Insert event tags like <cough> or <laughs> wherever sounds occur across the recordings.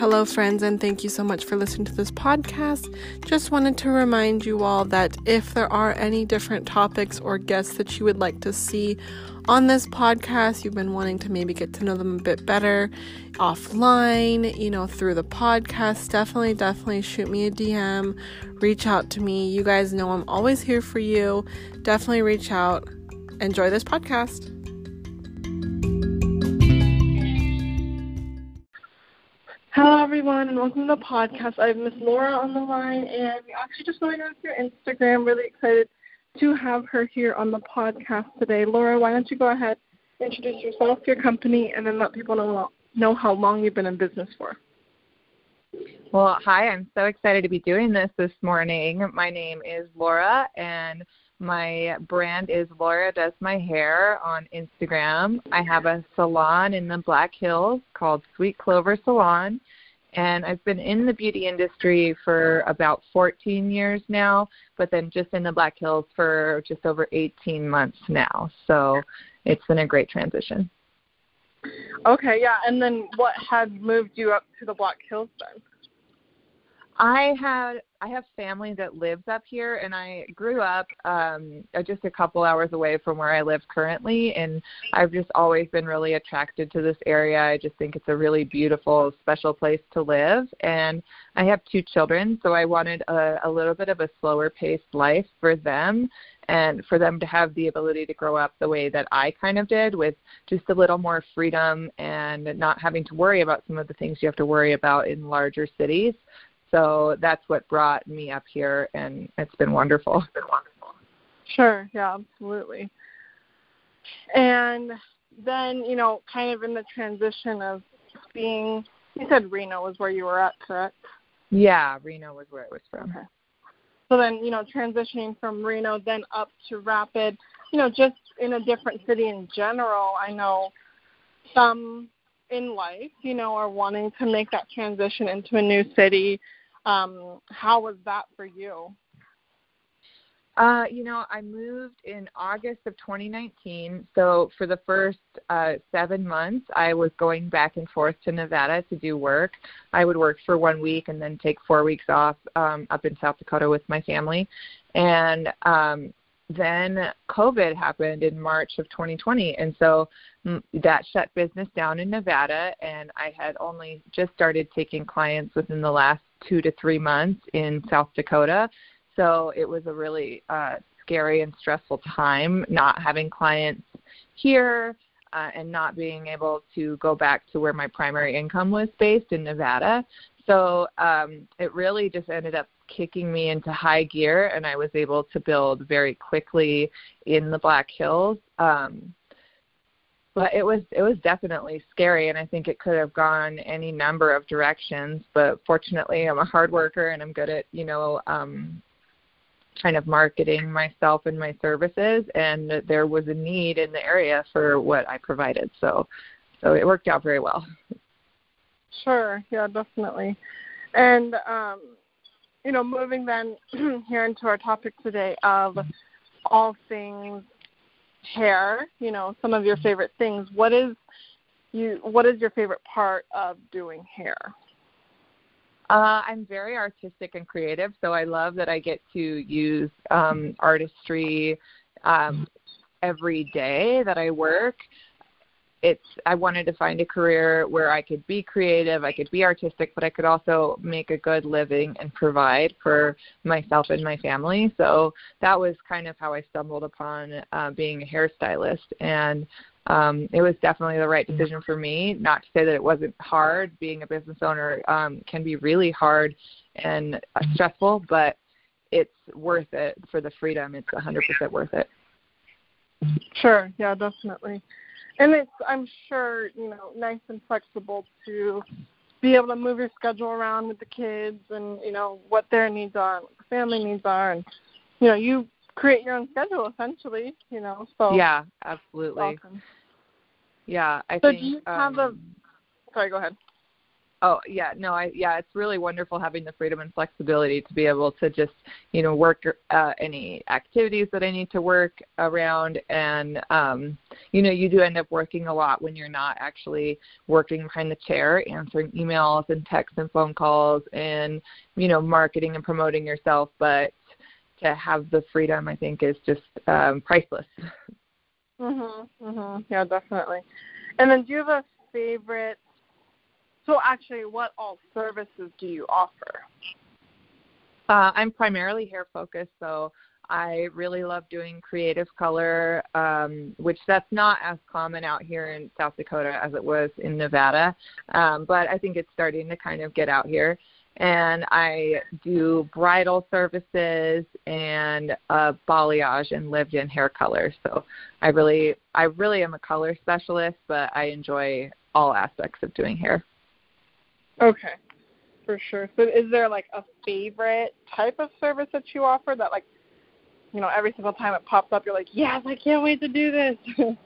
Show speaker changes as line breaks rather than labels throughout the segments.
Hello, friends, and thank you so much for listening to this podcast. Just wanted to remind you all that if there are any different topics or guests that you would like to see on this podcast, you've been wanting to maybe get to know them a bit better offline, you know, through the podcast, definitely, definitely shoot me a DM, reach out to me. You guys know I'm always here for you. Definitely reach out. Enjoy this podcast. Hello, everyone, and welcome to the podcast. I have Miss Laura on the line, and we actually just going on through Instagram. Really excited to have her here on the podcast today. Laura, why don't you go ahead, introduce yourself, your company, and then let people know know how long you've been in business for.
Well, hi, I'm so excited to be doing this this morning. My name is Laura, and my brand is Laura Does My Hair on Instagram. I have a salon in the Black Hills called Sweet Clover Salon. And I've been in the beauty industry for about 14 years now, but then just in the Black Hills for just over 18 months now. So it's been a great transition.
Okay, yeah. And then what had moved you up to the Black Hills then?
I had I have family that lives up here, and I grew up um, uh, just a couple hours away from where I live currently, and I've just always been really attracted to this area. I just think it's a really beautiful, special place to live, and I have two children, so I wanted a, a little bit of a slower paced life for them, and for them to have the ability to grow up the way that I kind of did, with just a little more freedom and not having to worry about some of the things you have to worry about in larger cities. So that's what brought me up here, and it's been wonderful. It's been wonderful.
Sure, yeah, absolutely. And then, you know, kind of in the transition of being, you said Reno was where you were at, correct?
Yeah, Reno was where I was from. Okay.
So then, you know, transitioning from Reno then up to Rapid, you know, just in a different city in general, I know some in life, you know, are wanting to make that transition into a new city um, how was that for you?
Uh, you know, I moved in August of 2019. So for the first uh, seven months, I was going back and forth to Nevada to do work. I would work for one week and then take four weeks off um, up in South Dakota with my family. And um, then COVID happened in March of 2020, and so mm, that shut business down in Nevada. And I had only just started taking clients within the last two to three months in South Dakota. So it was a really uh, scary and stressful time not having clients here uh, and not being able to go back to where my primary income was based in Nevada. So um, it really just ended up kicking me into high gear, and I was able to build very quickly in the Black Hills. Um, but it was it was definitely scary and i think it could have gone any number of directions but fortunately i'm a hard worker and i'm good at you know um kind of marketing myself and my services and there was a need in the area for what i provided so so it worked out very well
sure yeah definitely and um you know moving then <clears throat> here into our topic today of all things hair, you know, some of your favorite things. What is you what is your favorite part of doing hair?
Uh, I'm very artistic and creative, so I love that I get to use um, artistry um, every day that I work it's I wanted to find a career where I could be creative, I could be artistic, but I could also make a good living and provide for myself and my family. So that was kind of how I stumbled upon uh, being a hairstylist, and um, it was definitely the right decision for me. Not to say that it wasn't hard. Being a business owner um, can be really hard and stressful, but it's worth it for the freedom. It's 100% worth it.
Sure. Yeah, definitely and it's I'm sure you know nice and flexible to be able to move your schedule around with the kids and you know what their needs are, what the family needs are, and you know you create your own schedule essentially. You know, so
yeah, absolutely. Awesome. Yeah, I
so
think.
do you have
um,
a? Sorry, go ahead.
Oh yeah, no, I yeah, it's really wonderful having the freedom and flexibility to be able to just you know work uh, any activities that I need to work around, and um, you know you do end up working a lot when you're not actually working behind the chair, answering emails and texts and phone calls, and you know marketing and promoting yourself. But to have the freedom, I think, is just um, priceless. <laughs>
Mhm. Mhm. Yeah, definitely. And then, do you have a favorite so actually, what all services do you offer?
Uh, I'm primarily hair focused, so I really love doing creative color, um, which that's not as common out here in South Dakota as it was in Nevada, um, but I think it's starting to kind of get out here. And I do bridal services and uh, balayage and lived-in hair color. So I really, I really am a color specialist, but I enjoy all aspects of doing hair.
Okay, for sure. So, is there like a favorite type of service that you offer that, like, you know, every single time it pops up, you're like, yes, I can't wait to do this. <laughs>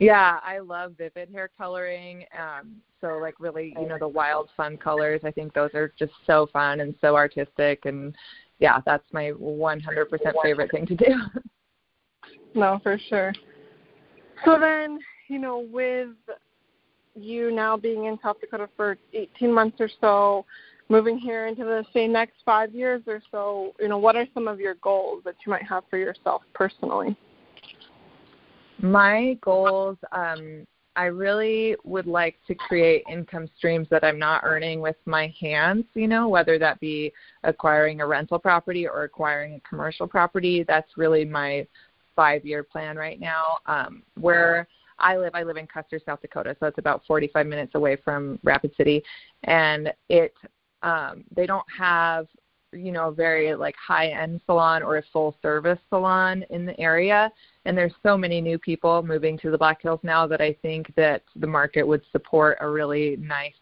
yeah, I love vivid hair coloring. Um, so, like, really, you know, the wild, fun colors. I think those are just so fun and so artistic. And yeah, that's my 100% favorite thing to do.
no, for sure. So then, you know, with you now being in South Dakota for 18 months or so, moving here into the say next five years or so, you know, what are some of your goals that you might have for yourself personally?
My goals, um, I really would like to create income streams that I'm not earning with my hands, you know, whether that be acquiring a rental property or acquiring a commercial property. That's really my five year plan right now. Um, where I live I live in Custer, South Dakota, so it's about 45 minutes away from Rapid City, and it um, they don't have you know a very like high end salon or a full service salon in the area and there's so many new people moving to the black hills now that i think that the market would support a really nice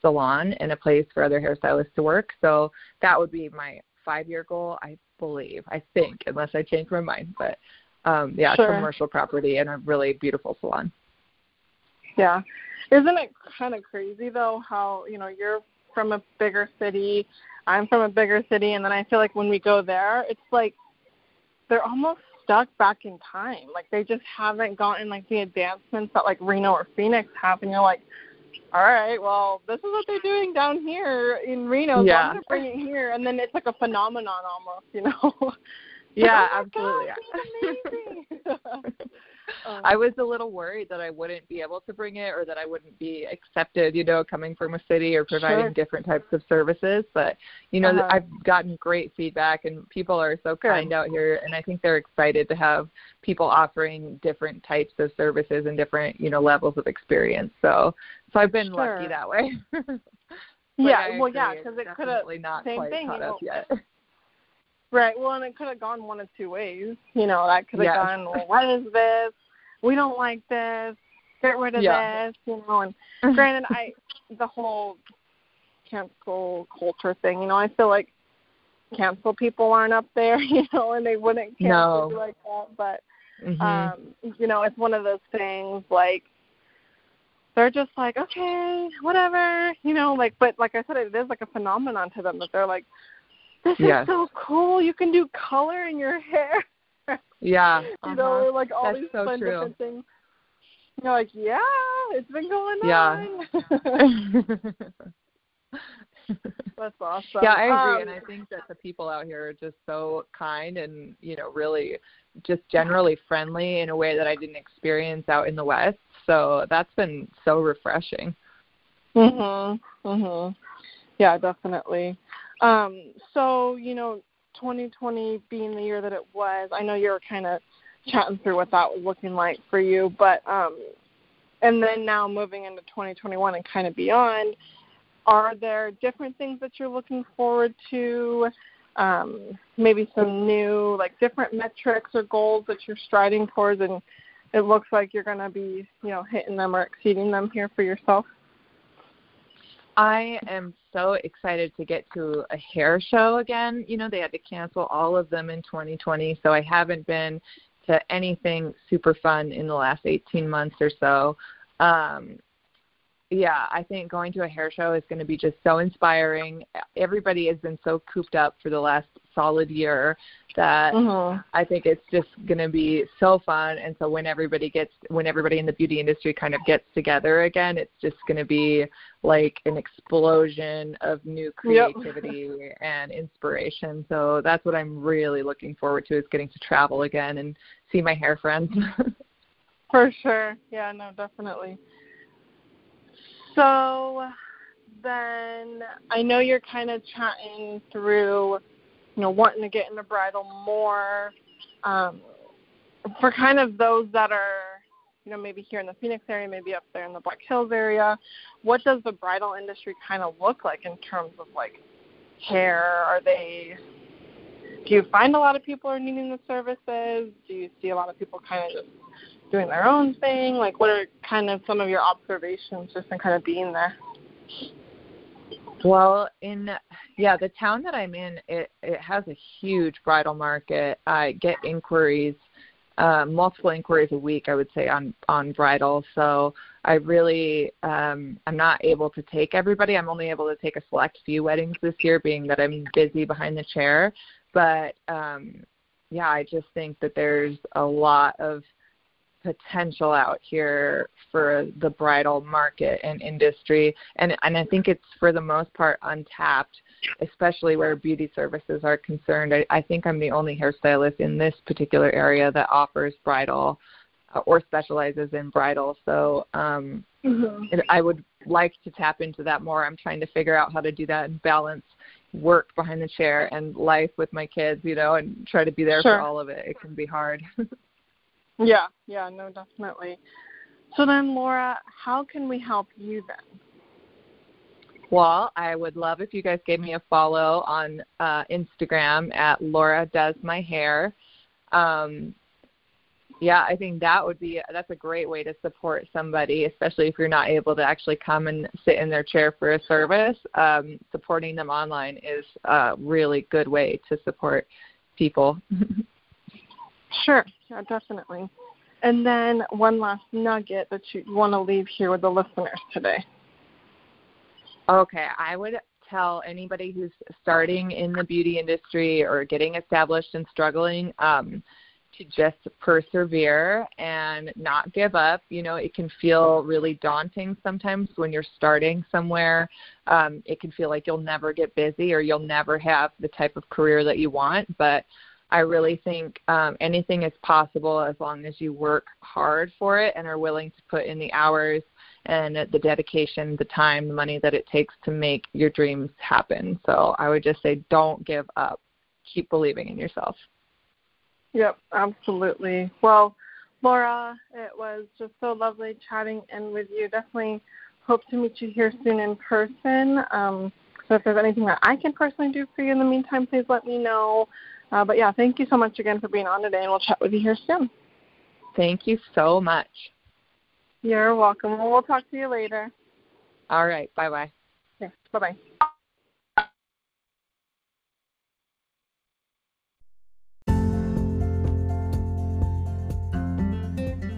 salon and a place for other hairstylists to work so that would be my five year goal i believe i think unless i change my mind but um, yeah, sure. commercial property and a really beautiful salon.
Yeah. Isn't it kind of crazy though how, you know, you're from a bigger city, I'm from a bigger city and then I feel like when we go there, it's like they're almost stuck back in time. Like they just haven't gotten like the advancements that like Reno or Phoenix have and you're like, all right, well, this is what they're doing down here in Reno. Yeah. So I'm gonna bring it here, and then it's like a phenomenon almost, you know.
Yeah, <laughs> oh absolutely. <laughs> I was a little worried that I wouldn't be able to bring it or that I wouldn't be accepted, you know, coming from a city or providing sure. different types of services. But, you know, uh-huh. I've gotten great feedback and people are so Good. kind out here and I think they're excited to have people offering different types of services and different, you know, levels of experience. So so I've been sure. lucky that way. <laughs>
yeah, well yeah, because it could have
not
same
quite
thing,
caught up yet.
Right. Well, and it could have gone one of two ways. You know, that could have yes. gone, well, what is this? We don't like this. Get rid of yeah. this. You know, and <laughs> granted, I the whole cancel culture thing. You know, I feel like cancel people aren't up there. <laughs> You know, and they wouldn't cancel
no.
like that. But
mm-hmm.
um, you know, it's one of those things like they're just like, okay, whatever, you know, like, but like I said, it is like a phenomenon to them that they're like, this yes. is so cool. You can do color in your <laughs> hair.
Yeah.
Uh-huh. You know, like all
That's
these
so
fun
true.
different things. You're like, yeah, it's been going
yeah.
on. <laughs> <laughs> That's awesome.
Yeah, I agree,
um,
and I think that the people out here are just so kind and you know really just generally friendly in a way that I didn't experience out in the West. So that's been so refreshing.
Mhm. Mhm. Yeah, definitely. Um, so, you know, 2020 being the year that it was, I know you were kind of chatting through what that was looking like for you, but um, and then now moving into 2021 and kind of beyond, are there different things that you're looking forward to? Um, maybe some new, like different metrics or goals that you're striding towards, and it looks like you're going to be, you know, hitting them or exceeding them here for yourself.
I am so excited to get to a hair show again. You know, they had to cancel all of them in 2020, so I haven't been to anything super fun in the last 18 months or so. Um, yeah, I think going to a hair show is going to be just so inspiring. Everybody has been so cooped up for the last solid year that mm-hmm. I think it's just going to be so fun. And so when everybody gets, when everybody in the beauty industry kind of gets together again, it's just going to be like an explosion of new <laughs> creativity yep. and inspiration. So that's what I'm really looking forward to is getting to travel again and see my hair friends. <laughs>
For sure. Yeah, no, definitely. So then I know you're kind of chatting through, you know, wanting to get into bridal more. Um, for kind of those that are, you know, maybe here in the Phoenix area, maybe up there in the Black Hills area, what does the bridal industry kind of look like in terms of like hair? Are they do you find a lot of people are needing the services? Do you see a lot of people kind of just doing their own thing? Like, what are kind of some of your observations just in kind of being there?
Well, in yeah, the town that I'm in, it it has a huge bridal market. I get inquiries, uh, multiple inquiries a week, I would say on on bridal. So I really um, I'm not able to take everybody. I'm only able to take a select few weddings this year, being that I'm busy behind the chair. But um, yeah, I just think that there's a lot of potential out here for the bridal market and industry. And and I think it's for the most part untapped especially where beauty services are concerned. I, I think I'm the only hairstylist in this particular area that offers bridal uh, or specializes in bridal. So um mm-hmm. I would like to tap into that more. I'm trying to figure out how to do that and balance work behind the chair and life with my kids you know and try to be there sure. for all of it. It can be hard <laughs>
Yeah, yeah, no, definitely. So then, Laura, how can we help you then?
Well, I would love if you guys gave me a follow on uh, Instagram at Laura Does My Hair. Um, yeah, I think that would be that's a great way to support somebody, especially if you're not able to actually come and sit in their chair for a service. Um, supporting them online is a really good way to support people. <laughs>
Sure, yeah, definitely. And then one last nugget that you want to leave here with the listeners today.
Okay, I would tell anybody who's starting in the beauty industry or getting established and struggling um, to just persevere and not give up. You know, it can feel really daunting sometimes when you're starting somewhere. Um, it can feel like you'll never get busy or you'll never have the type of career that you want, but I really think um, anything is possible as long as you work hard for it and are willing to put in the hours and the dedication, the time, the money that it takes to make your dreams happen. So I would just say don't give up. Keep believing in yourself.
Yep, absolutely. Well, Laura, it was just so lovely chatting in with you. Definitely hope to meet you here soon in person. Um, so if there's anything that I can personally do for you in the meantime, please let me know. Uh, but yeah, thank you so much again for being on today, and we'll chat with you here soon.
Thank you so much.
You're welcome. Well, we'll talk to you later.
All right. Bye bye.
Okay. Bye bye.